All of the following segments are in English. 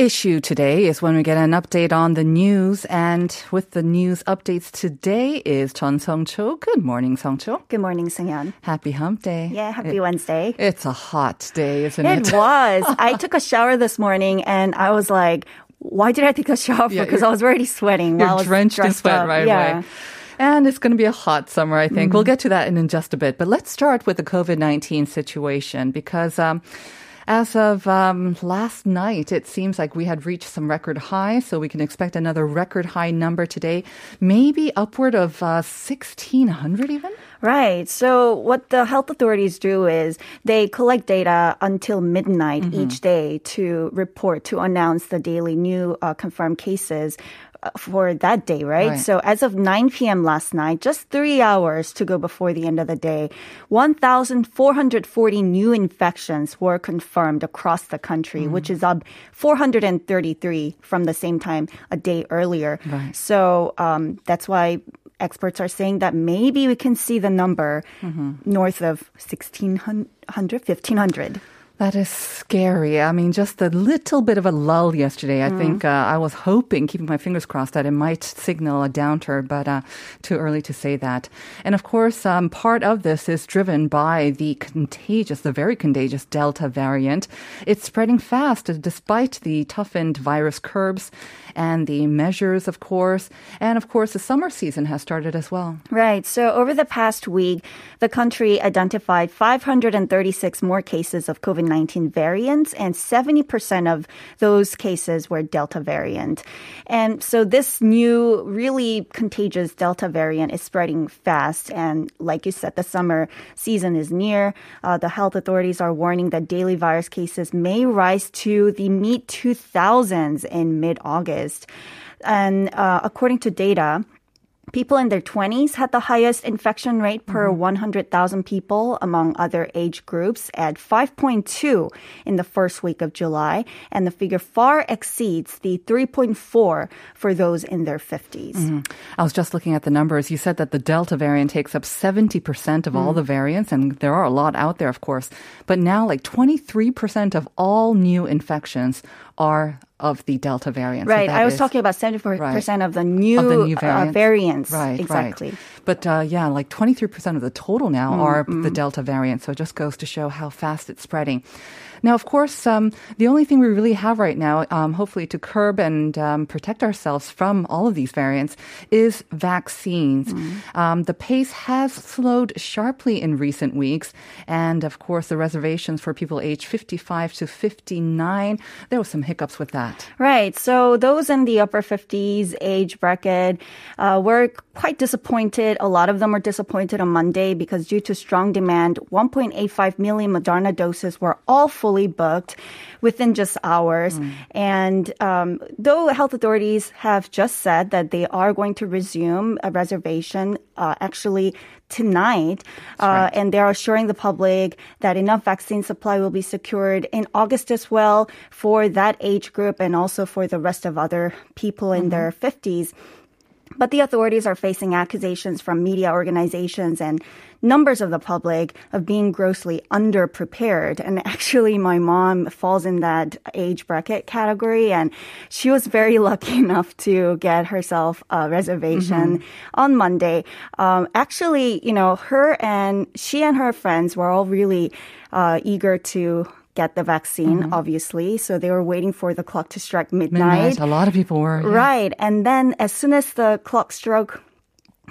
Issue today is when we get an update on the news. And with the news updates today is Chun Song Cho. Good morning, Song Cho. Good morning, Sungyeon. Happy hump day. Yeah, happy It- Wednesday. It's a hot day, isn't it? It was. I took a shower this morning and I was like, why did I take a shower? Because you're- I was already sweating You're while I was drenched in sweat up. right yeah. away. And it's going to be a hot summer, I think. We'll get to that in, in just a bit. But let's start with the COVID 19 situation because um, as of um, last night, it seems like we had reached some record high, So we can expect another record high number today, maybe upward of uh, 1,600 even. Right. So what the health authorities do is they collect data until midnight Mm-hmm. each day to report, to announce the daily new uh, confirmed cases for that day, right? Right. So as of 9 p.m. last night, just three hours to go before the end of the day, 1,440 new infections were confirmed across the country, Mm. which is up 433 from the same time a day earlier. Right. So um, that's why experts are saying that maybe we can see the number north of 1600, 1500. That is scary. I mean, just a little bit of a lull yesterday. I think uh, I was hoping, keeping my fingers crossed, that it might signal a downturn, but uh, too early to say that. And of course, um, part of this is driven by the contagious, the very contagious Delta variant. It's spreading fast despite the toughened virus curbs and the measures, of course. And of course, the summer season has started as well. Right. So over the past week, the country identified 536 more cases of COVID 19 variants, and 70% of those cases were Delta variant. And so this new, really contagious Delta variant is spreading fast. And like you said, the summer season is near. Uh, the health authorities are warning that daily virus cases may rise to the mid 2000s in mid August. And uh, according to data, People in their 20s had the highest infection rate per 100,000 people among other age groups at 5.2 in the first week of July. And the figure far exceeds the 3.4 for those in their 50s. I was just looking at the numbers. You said that the Delta variant takes up 70% of Mm. all the variants, and there are a lot out there, of course. But now, like 23% of all new infections are of the Delta variant. So Right. that I was is- talking about 74% Right. of the new, of the new uh, variants. variants. Right, Exactly. Right. But uh, yeah, like 23% of the total now Mm, are the Delta variant. So it just goes to show how fast it's spreading. Now, of course, um, the only thing we really have right now, um, hopefully to curb and um, protect ourselves from all of these variants, is vaccines. Mm. Um, the pace has slowed sharply in recent weeks. And of course, the reservations for people aged 55 to 59, there was some hiccups with that. Right. So those in the upper 50s age bracket uh, were quite disappointed. A lot of them were disappointed on Monday because due to strong demand, 1.85 million Moderna doses were all fully booked within just hours. And um, though health authorities have just said that they are going to resume a reservation uh, actually tonight, uh, and they're assuring the public that enough vaccine supply will be secured in August as well for that age group and also for the rest of other people in their 50s. But the authorities are facing accusations from media organizations and numbers of the public of being grossly underprepared. And actually, my mom falls in that age bracket category. And she was very lucky enough to get herself a reservation on Monday. Um, actually, you know, her and she and her friends were all really uh, eager to get the vaccine, mm-hmm. obviously. So they were waiting for the clock to strike Midnight, a lot of people were. yeah. Right. And then as soon as the clock struck,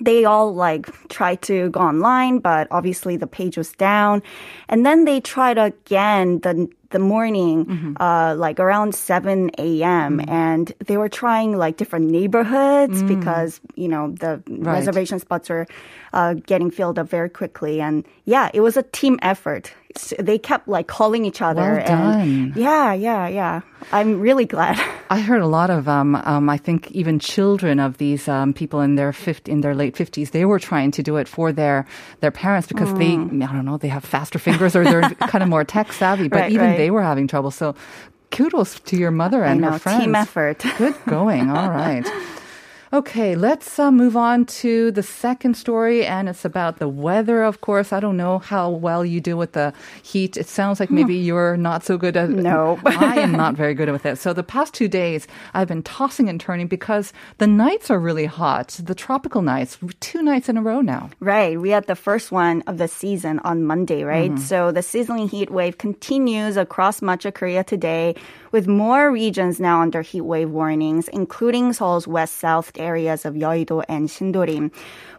they all like tried to go online, but obviously the page was down. And then they tried again the the morning, Mm-hmm. uh, like around 7 a.m. And they were trying like different neighborhoods because, you know, the. Right. reservation spots were uh, getting filled up very quickly. And yeah, it was a team effort. S- They kept like calling each other. Well done. And yeah, yeah, yeah. I'm really glad. I heard a lot of, um, um, I think even children of these um, people in their 50, in their late fifties, they were trying to do it for their their parents because they, Mm. I don't know, they have faster fingers or they're kind of more tech savvy. But Right, even right. They were having trouble. So, kudos to your mother and know, her friends. team effort. Good going. All right. Okay, let's uh, move on to the second story, and it's about the weather, of course. I don't know how well you do with the heat. It sounds like maybe you're not so good at No. I am not very good with it. So the past two days, I've been tossing and turning because the nights are really hot. The tropical nights, two nights in a row now. Right. We had the first one of the season on Monday, right? So the sizzling heat wave continues across much of Korea today with more regions now under heat wave warnings, including Seoul's west-south areas of Yeouido and Sindorim.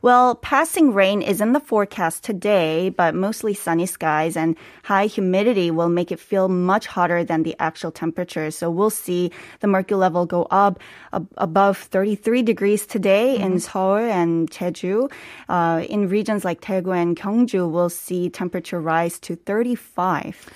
Well, passing rain is in the forecast today, but mostly sunny skies and high humidity will make it feel much hotter than the actual temperature. So we'll see the mercury level go up ab- above 33 degrees today in Seoul and Jeju. Uh, in regions like Daegu and Gyeongju, we'll see temperature rise to 35.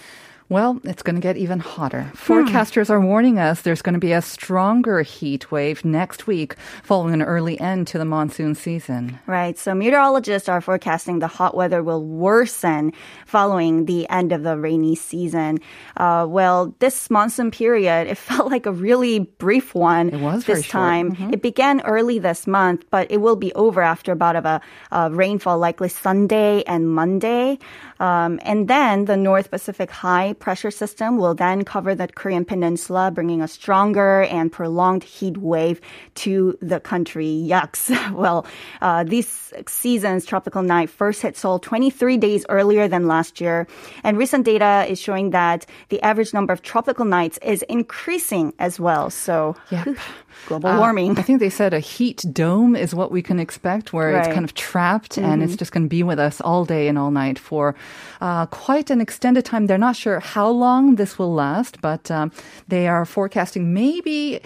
Well, it's going to get even hotter. Forecasters are warning us there's going to be a stronger heat wave next week following an early end to the monsoon season. Right. So meteorologists are forecasting the hot weather will worsen following the end of the rainy season. Uh, well, this monsoon period, it felt like a really brief one It was this short. Mm-hmm. time. It began early this month, but it will be over after about of a, a rainfall likely Sunday and Monday. Um, and then the North Pacific high pressure system will then cover the Korean peninsula, bringing a stronger and prolonged heat wave to the country. Yucks. Well, uh, this season's tropical night first hit Seoul 23 days earlier than last year. And recent data is showing that the average number of tropical nights is increasing as well. So, Yep. global Uh, warming. I think they said a heat dome is what we can expect, where it's Right. Mm-hmm. kind of trapped and it's just going to be with us all day and all night for uh, quite an extended time. They're not sure how long this will last, but um, they are forecasting maybe.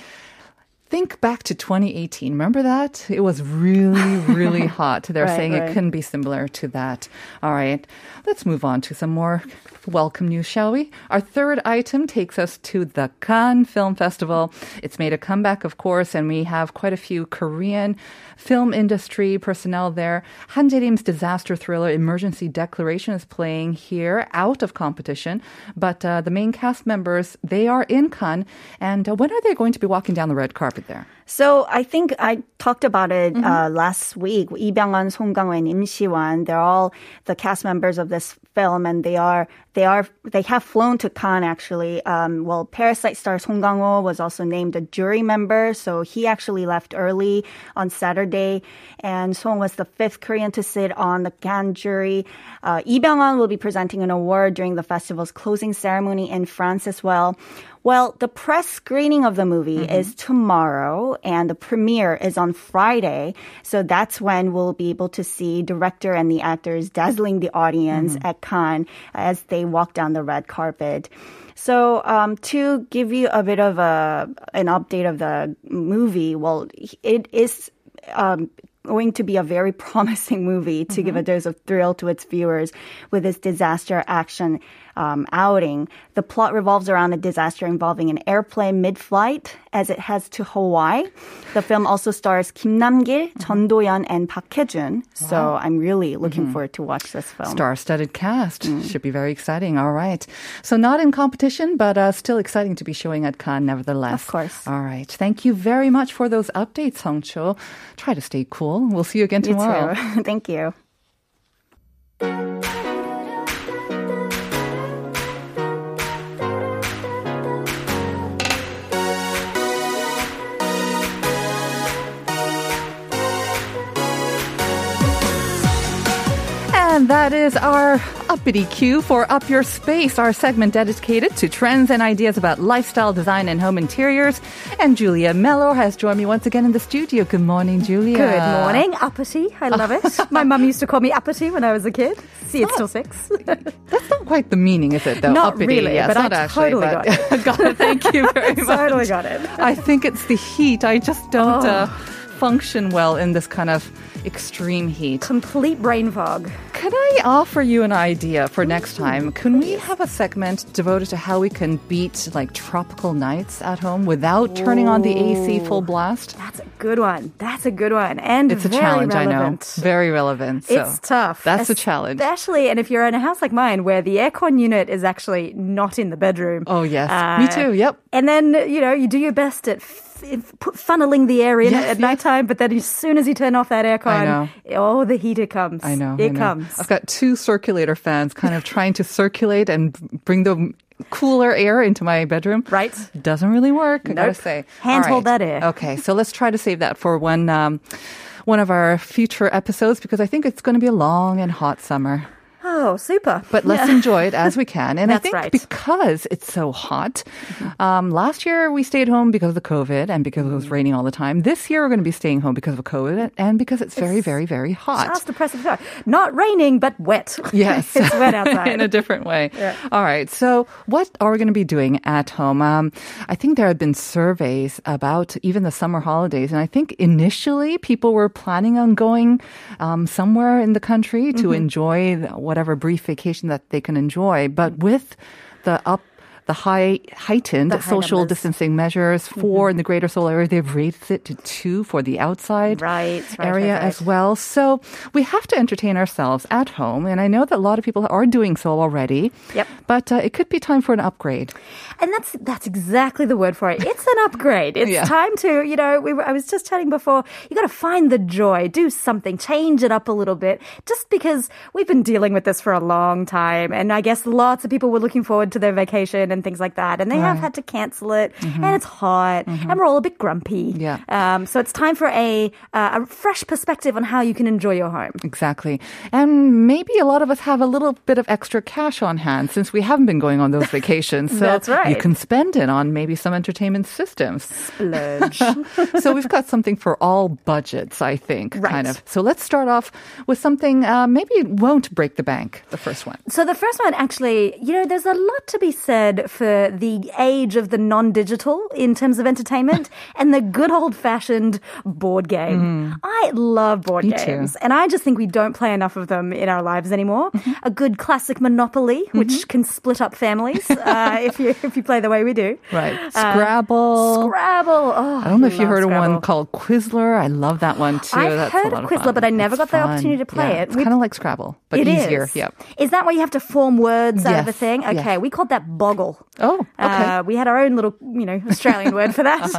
Think back to 2018. Remember that? It was really, really hot. They're Right, saying right. it couldn't be similar to that. All right. Let's move on to some more welcome you, shall we? Our third item takes us to the Cannes Film Festival. It's made a comeback, of course, and we have quite a few Korean film industry personnel there. Han Jae-rim's disaster thriller Emergency Declaration is playing here out of competition, but uh, the main cast members, they are in Cannes. And uh, when are they going to be walking down the red carpet there? So I think I talked about it Mm-hmm. uh, last week. Lee Byung-hun, Song Kang-ho, and Im Si-wan, they're all the cast members of this film, and they are they are they have flown to Cannes actually. Um, well, Parasite star Song Kang-ho was also named a jury member, so he actually left early on Saturday, and Song was the fifth Korean to sit on the Cannes jury. Uh, Lee Byung-hun will be presenting an award during the festival's closing ceremony in France as well. Well, the press screening of the movie is tomorrow and the premiere is on Friday. So that's when we'll be able to see director and the actors dazzling the audience at Cannes as they walk down the red carpet. So, um, to give you a bit of a an update of the movie, well, it is um, going to be a very promising movie to give a dose of thrill to its viewers with this disaster action um, outing. The plot revolves around a disaster involving an airplane mid-flight as it heads to Hawaii. The film also stars Kim Nam-gil, Jeon Do-yeon, and Park Hae-jun. So I'm really looking forward to watch this film. Star-studded cast. Should be very exciting. All right. So not in competition, but uh, still exciting to be showing at Cannes nevertheless. Of course. All right. Thank you very much for those updates, Hong Cho. Try to stay cool. We'll see you again You tomorrow. too. Thank you. And that is our uppity cue for Up Your Space, our segment dedicated to trends and ideas about lifestyle design and home interiors. And Julia Mello has joined me once again in the studio. Good morning, Julia. Good morning, uppity. I love it. My mum used to call me uppity when I was a kid. See, it's still six. That's not quite the meaning, is it? Though Not uppity, really, yeah, but I not actually, totally but- got it. got it. Thank you very much. totally got it. I think it's the heat. I just don't Oh. uh, function well in this kind of extreme heat. Complete brain fog. Can I offer you an idea for next time? Can we have a segment devoted to how we can beat like tropical nights at home without turning on the AC full blast? That's a good one. That's a good one. And It's a very challenge, relevant. I know. Very relevant. So It's tough. That's a challenge. Especially, and if you're in a house like mine where the aircon unit is actually not in the bedroom. Oh, yes. Uh, Me too. Yep. And then, you know, you do your best at f- f- put- funneling the air in Yes, at yes. nighttime, but then as soon as you turn off that aircon, oh, the heater comes. I know. It I know. comes. I've got two circulator fans kind of trying to circulate and bring the cooler air into my bedroom. Right. Doesn't really work, I gotta say. Hand hold that air. Okay, so let's try to save that for one, um, one of our future episodes because I think it's going to be a long and hot summer. Oh, super. But let's Yeah. enjoy it as we can. And I think right. because it's so hot, um, last year we stayed home because of the COVID and because it was raining all the time. This year we're going to be staying home because of COVID and because it's very, very, very hot. Just depressive. thought. Not raining, but wet. Yes. it's wet outside. in a different way. All right. So, what are we going to be doing at home? Um, I think there have been surveys about even the summer holidays. And I think initially people were planning on going um, somewhere in the country to Mm-hmm. enjoy the- whatever brief vacation that they can enjoy. But with the up, the high heightened The high social numbers. Mm-hmm. distancing measures 4 in the greater Seoul area, they've raised it to two for the outside Right, right, area right, as well. So we have to entertain ourselves at home, and I know that a lot of people are doing so already. Yep. But uh, it could be time for an upgrade. And that's that's exactly the word for it. It's an upgrade. It's Yeah. time to, you know, we were, I was just chatting before, you got to find the joy, do something, change it up a little bit, just because we've been dealing with this for a long time. And I guess lots of people were looking forward to their vacation and things like that. And they have had to cancel it. And it's hot. And we're all a bit grumpy. Mm-hmm. Yeah. Um, so it's time for a, uh, a fresh perspective on how you can enjoy your home. Exactly. And maybe a lot of us have a little bit of extra cash on hand since we haven't been going on those vacations. So That's right. You can spend it on maybe some entertainment systems. Splurge. so we've got something for all budgets, I think, Right. kind of. So let's start off with something uh, maybe it won't break the bank, the first one. So the first one, actually, you know, there's a lot to be said for the age of the non-digital in terms of entertainment and the good old-fashioned board game. I love board Mm. Me too. games, and I just think we don't play enough of them in our lives anymore. A good classic Monopoly, which Mm-hmm. can split up families uh, if you if you play the way we do. Right. Scrabble. Scrabble. Oh, I don't know if you heard of one called Quiddler. I love that one too. I've That's heard of Quiddler, fun. but I never It's got the opportunity to play Yeah, it. It's kind of like Scrabble, but easier. is. Yep. Is that why you have to form words out of a Yes, thing? yes. Okay, we called that boggle. Oh, okay. Uh, we had our own little, you know, Australian word for that.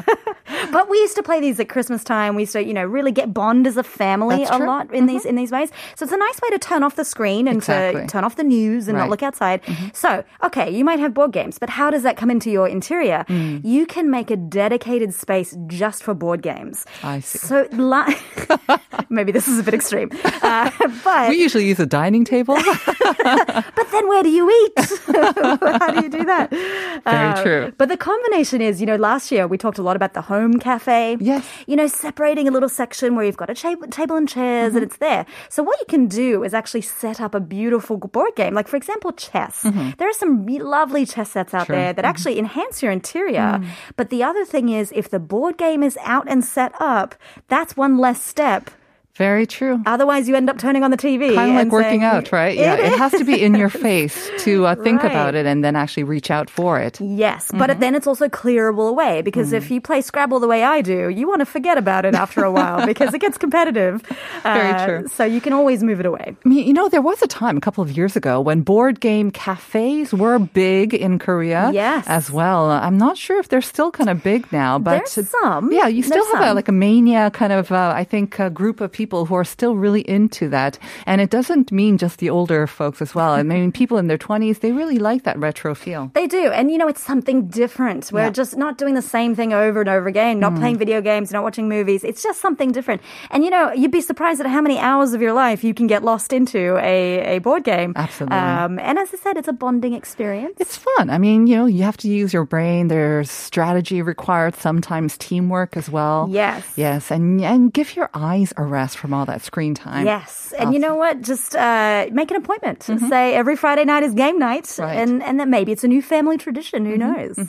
but we used to play these at Christmas time. We used to, you know, really get bond as a family That's a true. Mm-hmm. lot in these in these ways. So it's a nice way to turn off the screen and Exactly. to turn off the news and Right. Mm-hmm. not look outside. So, okay, you might have board games, but how does that come into your interior? Mm. You can make a dedicated space just for board games. I see. So, li- maybe this is a bit extreme, uh, but we usually use a dining table. but then where do you eat? How do you do that? Very Uh, true. But the combination is, you know, last year we talked a lot about the home cafe. Yes. You know, separating a little section where you've got a cha- table and chairs Mm-hmm. and it's there. So what you can do is actually set up a beautiful board game. Like, for example, chess. There are some lovely chess sets out Mm-hmm. Sure. Mm. there that actually enhance your interior. But the other thing is, if the board game is out and set up, that's one less step. Very true. Otherwise, you end up turning on the TV. Kind of like working saying, out, right? Yeah, it has to be in your face to uh, think Right. about it and then actually reach out for it. Yes, but Mm-hmm. then it's also clearable away because Mm. if you play Scrabble the way I do, you want to forget about it after a while because it gets competitive. Very Uh, true. So you can always move it away. I mean, you know, there was a time a couple of years ago when board game cafes were big in Korea Yes. as well. I'm not sure if they're still kind of big now, but There's some. Yeah, you still There's have a, like a mania kind of, uh, I think, uh, group of people people who are still really into that. And it doesn't mean just the older folks as well. I mean, people in their 20s, they really like that retro feel. They do. And you know, it's something different. We're Yeah. just not doing the same thing over and over again, not playing video games, not watching movies. It's just something different. And you know, you'd be surprised at how many hours of your life you can get lost into a, a board game. Absolutely. Um, and as I said, it's a bonding experience. It's fun. I mean, you know, you have to use your brain. There's strategy required, sometimes teamwork as well. Yes. Yes. And, and give your eyes a rest from all that screen time. Yes, and you know what? Just uh, make an appointment. And say every Friday night is game night, Mm-hmm. Right. and and then maybe it's a new family tradition. Who knows?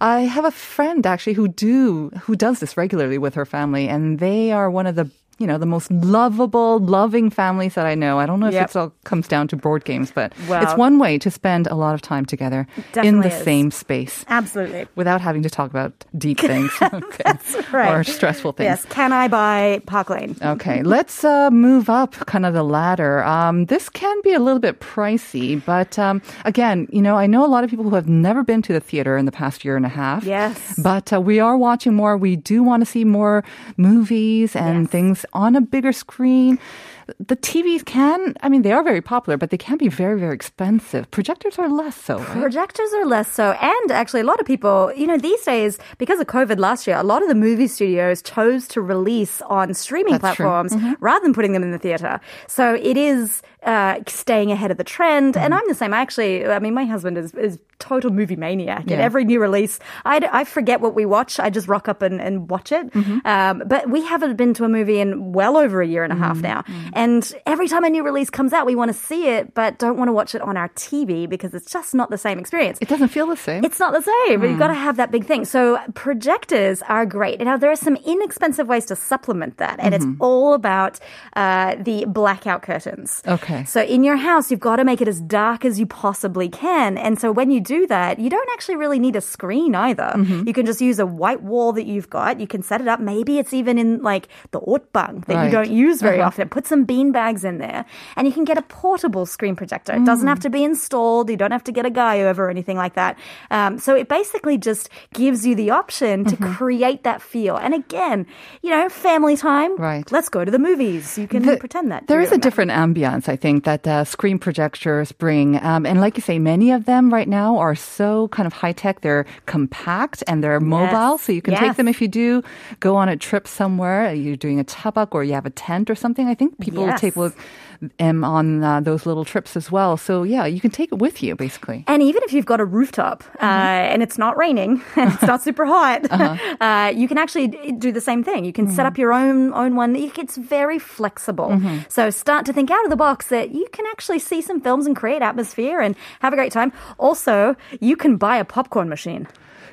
I have a friend actually who do who does this regularly with her family, and they are one of the you know the most lovable, loving families that I know. I don't know if Yep. it all comes down to board games, but Well- it's one way to spend a lot of time together in the is. same space. Absolutely. Without having to talk about deep things okay. right. or stressful things. Yes. Can I buy Park Lane? Okay, let's uh, move up kind of the ladder. Um, this can be a little bit pricey, but um, again, you know, I know a lot of people who have never been to the theater in the past year and a half. Yes. But uh, we are watching more. We do want to see more movies and Yes. things on a bigger screen. The TVs can, I mean, they are very popular, but they can be very, very expensive. Projectors are less so, right? Projectors are less so. And actually, a lot of people, you know, these days, because of COVID last year, a lot of the movie studios chose to release on streaming That's platforms mm-hmm. rather than putting them in the theater. So it is uh, staying ahead of the trend. And mm-hmm. I'm the same. I actually, I mean, my husband is, is total movie maniac. Yeah. every new release, I, I forget what we watch. I just rock up and, and watch it. Mm-hmm. Um, but we haven't been to a movie in well over a year and a half now. And every time a new release comes out, we want to see it, but don't want to watch it on our TV because it's just not the same experience. It doesn't feel the same. It's not the same. But You've got to have that big thing. So projectors are great. Now there are some inexpensive ways to supplement that, and it's all about uh, the blackout curtains. Okay. So in your house, you've got to make it as dark as you possibly can. And so when you do that, you don't actually really need a screen either. You can just use a white wall that you've got. You can set it up. Maybe it's even in like the otbang that you don't use very Uh-huh. often. Put some bean bags in there, and you can get a portable screen projector. It doesn't have to be installed. You don't have to get a guy over or anything like that. Um, so it basically just gives you the option to Mm-hmm. create that feel. And again, you know, family time. Right. Let's go to the movies. You can The- pretend that. there is a that. different ambience, I think, that uh, screen projectors bring. Um, and like you say, many of them right now are so kind of high tech. They're compact and they're mobile. So you can take them if you do go on a trip somewhere, you're doing a chabak or you have a tent or something. I think people Yes. take on uh, those little trips as well. So yeah, you can take it with you basically. And even if you've got a rooftop uh, Mm-hmm. and it's not raining and it's not super hot, Uh-huh. uh, you can actually do the same thing. You can set Mm-hmm. up your own own one. It's very flexible. So start to think out of the box that you can actually see some films and create atmosphere and have a great time. Also, you can buy a popcorn machine.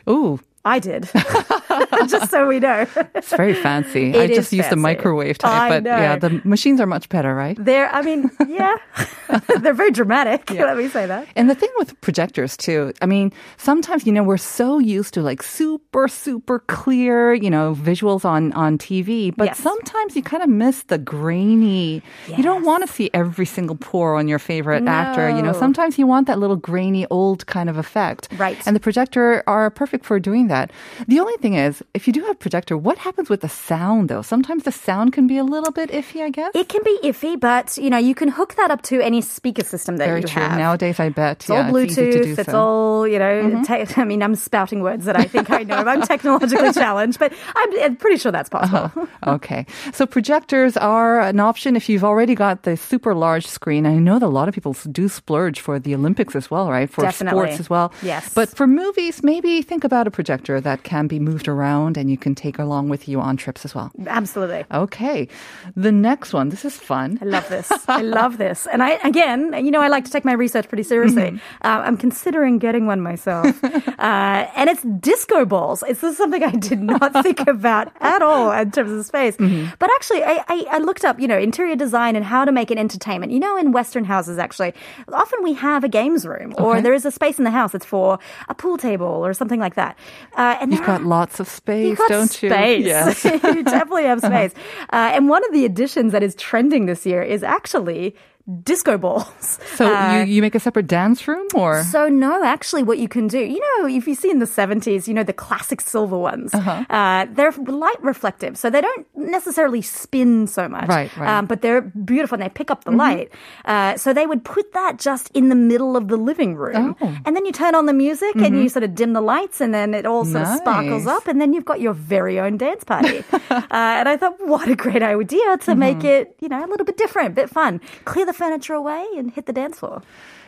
Ooh, I did, just so we know. it's very fancy. It I just is use the microwave type, but yeah, the machines are much better, right? They're, I mean, yeah, they're very dramatic. Let me say that. And the thing with projectors too, I mean, sometimes you know we're so used to like super super clear, you know, visuals on on TV, but Yes. sometimes you kind of miss the grainy. Yes. You don't want to see every single pore on your favorite actor, you know. Sometimes you want that little grainy old kind of effect. Right. And the projector are perfect for doing that. The only thing is, if you do have projector, what happens with the sound though? Sometimes the sound can be a little bit iffy, I guess. It can be iffy, but you know you can hook that up to any speaker system that Very you true. have. Nowadays, I bet. It's all yeah, it's to Bluetooth. do it's so. all you know. Mm-hmm. te- I mean, I'm spouting words that I think I know. I'm technologically challenged, but I'm, pretty sure that's possible. Uh-huh. okay. So projectors are an option if you've already got the super large screen. I know that a lot of people do splurge for the Olympics as well, right? For Definitely. sports as well. Yes. But for movies, maybe think about a projector that can be moved around and you can take along with you on trips as well. Absolutely. Okay. The next one. This is fun. I love this. I love this. And I, again, you know, I like to take my research pretty seriously. Mm-hmm. Uh, I'm considering getting one myself. uh, and it's disco balls. It's just something I did not think about at all in terms of space. Mm-hmm. But actually, I, I, I looked up, you know, interior design and how to make it entertainment. You know, in Western houses, actually, often we have a games room or Okay. there is a space in the house that's for a pool table or something like that. Uh, and You've got are- lots of space, don't you? space. Yes. you definitely have space. Uh, and one of the additions that is trending this year is actually disco balls. So Uh, you, you make a separate dance room or? so no, actually, what you can do, you know, if you see in the seventies, you know, the classic silver ones, Uh-huh. uh, they're light reflective, so they don't necessarily spin so much, Right, right. Um, but they're beautiful and they pick up the light. Uh, so they would put that just in the middle of the living room, Oh. and then you turn on the music and you sort of dim the lights, and then it all sort of sparkles up, and then you've got your very own dance party. uh, and I thought, what a great idea to make it, you know, a little bit different, a bit fun. Clear the furniture away and hit the dance floor.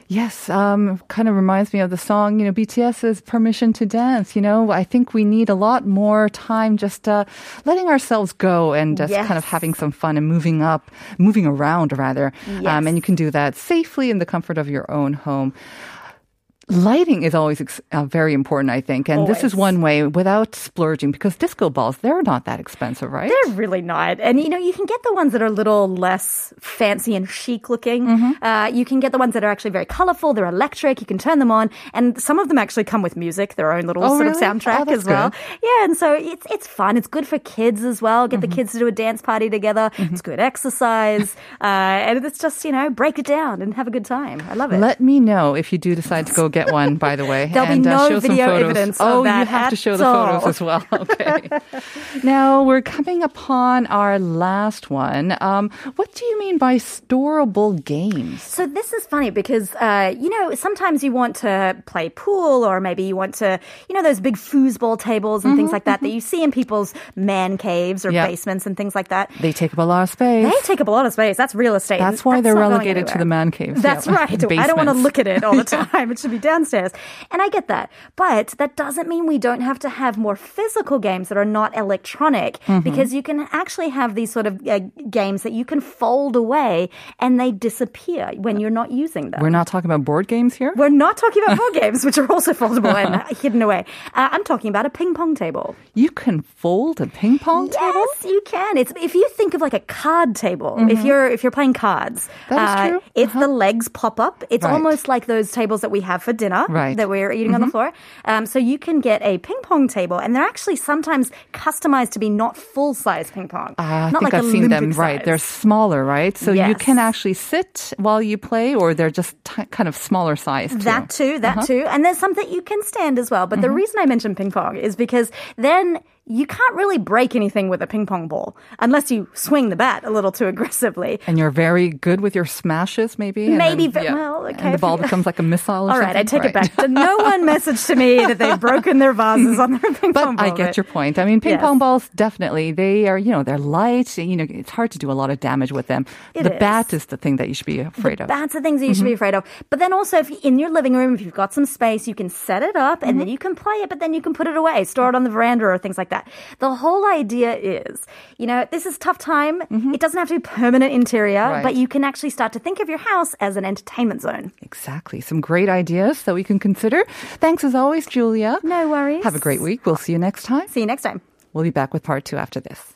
Yes, um, kind of reminds me of the song, you know, BTS's Permission to Dance. You know, I think we need a lot more time just uh, letting ourselves go and just kind of having some fun and moving up, moving around rather. Um, and you can do that safely in the comfort of your own home. Lighting is always ex- uh, very important, I think. And this is one way without splurging because disco balls, they're not that expensive, right? They're really not. And you know, you can get the ones that are a little less fancy and chic looking. Uh, you can get the ones that are actually very colorful. They're electric. You can turn them on. And some of them actually come with music, their own little Oh, sort really? of soundtrack Oh, as well. good. Yeah. And so it's, it's fun. It's good for kids as well. Get the kids to do a dance party together. It's good exercise. uh, and it's just, you know, break it down and have a good time. I love it. Let me know if you do decide to go get one, by the way. There'll be and, uh, no show video photos. evidence Oh, you have to show the all. photos as well. Okay. now we're coming upon our last one. Um, what do you mean by storable games? So this is funny because uh, you know sometimes you want to play pool or maybe you want to you know those big foosball tables and things like that that you see in people's man caves or Yeah. basements and things like that. They take up a lot of space. They take up a lot of space. That's real estate. That's why they're relegated to the man caves. That's Yeah. right. I don't want to look at it all the time. It should be downstairs. And I get that. But that doesn't mean we don't have to have more physical games that are not electronic Mm-hmm. because you can actually have these sort of uh, games that you can fold away and they disappear when you're not using them. We're not talking about board games here. We're not talking about board games, which are also foldable and hidden away. Uh, I'm talking about a ping pong table. You can fold a ping pong table. Yes, you can. It's if you think of like a card table. If you're if you're playing cards, Mm-hmm. That is uh, true. It's the legs pop up. It's Right. almost like those tables that we have for dinner Right. Mm-hmm. that we're eating on the floor. Um, so you can get a ping pong table, and they're actually sometimes customized to be not full size ping pong. Ah, I not think like I've seen them. Olympic Right, they're smaller, right? So you can actually sit while you play, or they're just t- kind of smaller size. Too. That too, that Uh-huh. too. And there's some that you can stand as well. But Mm-hmm. the reason I mentioned ping pong is because then you can't really break anything with a ping pong ball unless you swing the bat a little too aggressively. And you're very good with your smashes, maybe. Maybe, then- ve- well, okay, And the ball becomes like a missile. Or All right, I take it back. No one messaged to me that they've broken their vases on their ping But pong ball. I get your point. I mean, ping Yes. pong balls definitely they are. You know, they're light. You know, it's hard to do a lot of damage with them. It the is. bat is the thing that you should be afraid of. That's the things that you should be Mm-hmm. afraid of. But then also, if in your living room, if you've got some space, you can set it up and then Mm-hmm. you can play it, but then you can put it away, store it on the veranda or things like that. The whole idea is, you know, this is tough time. It doesn't have to be permanent interior, Mm-hmm. Right. but you can actually start to think of your house as an entertainment zone. Exactly. Some great ideas that we can consider. Thanks as always, Julia. No worries. Have a great week. We'll see you next time. See you next time. We'll be back with part two after this.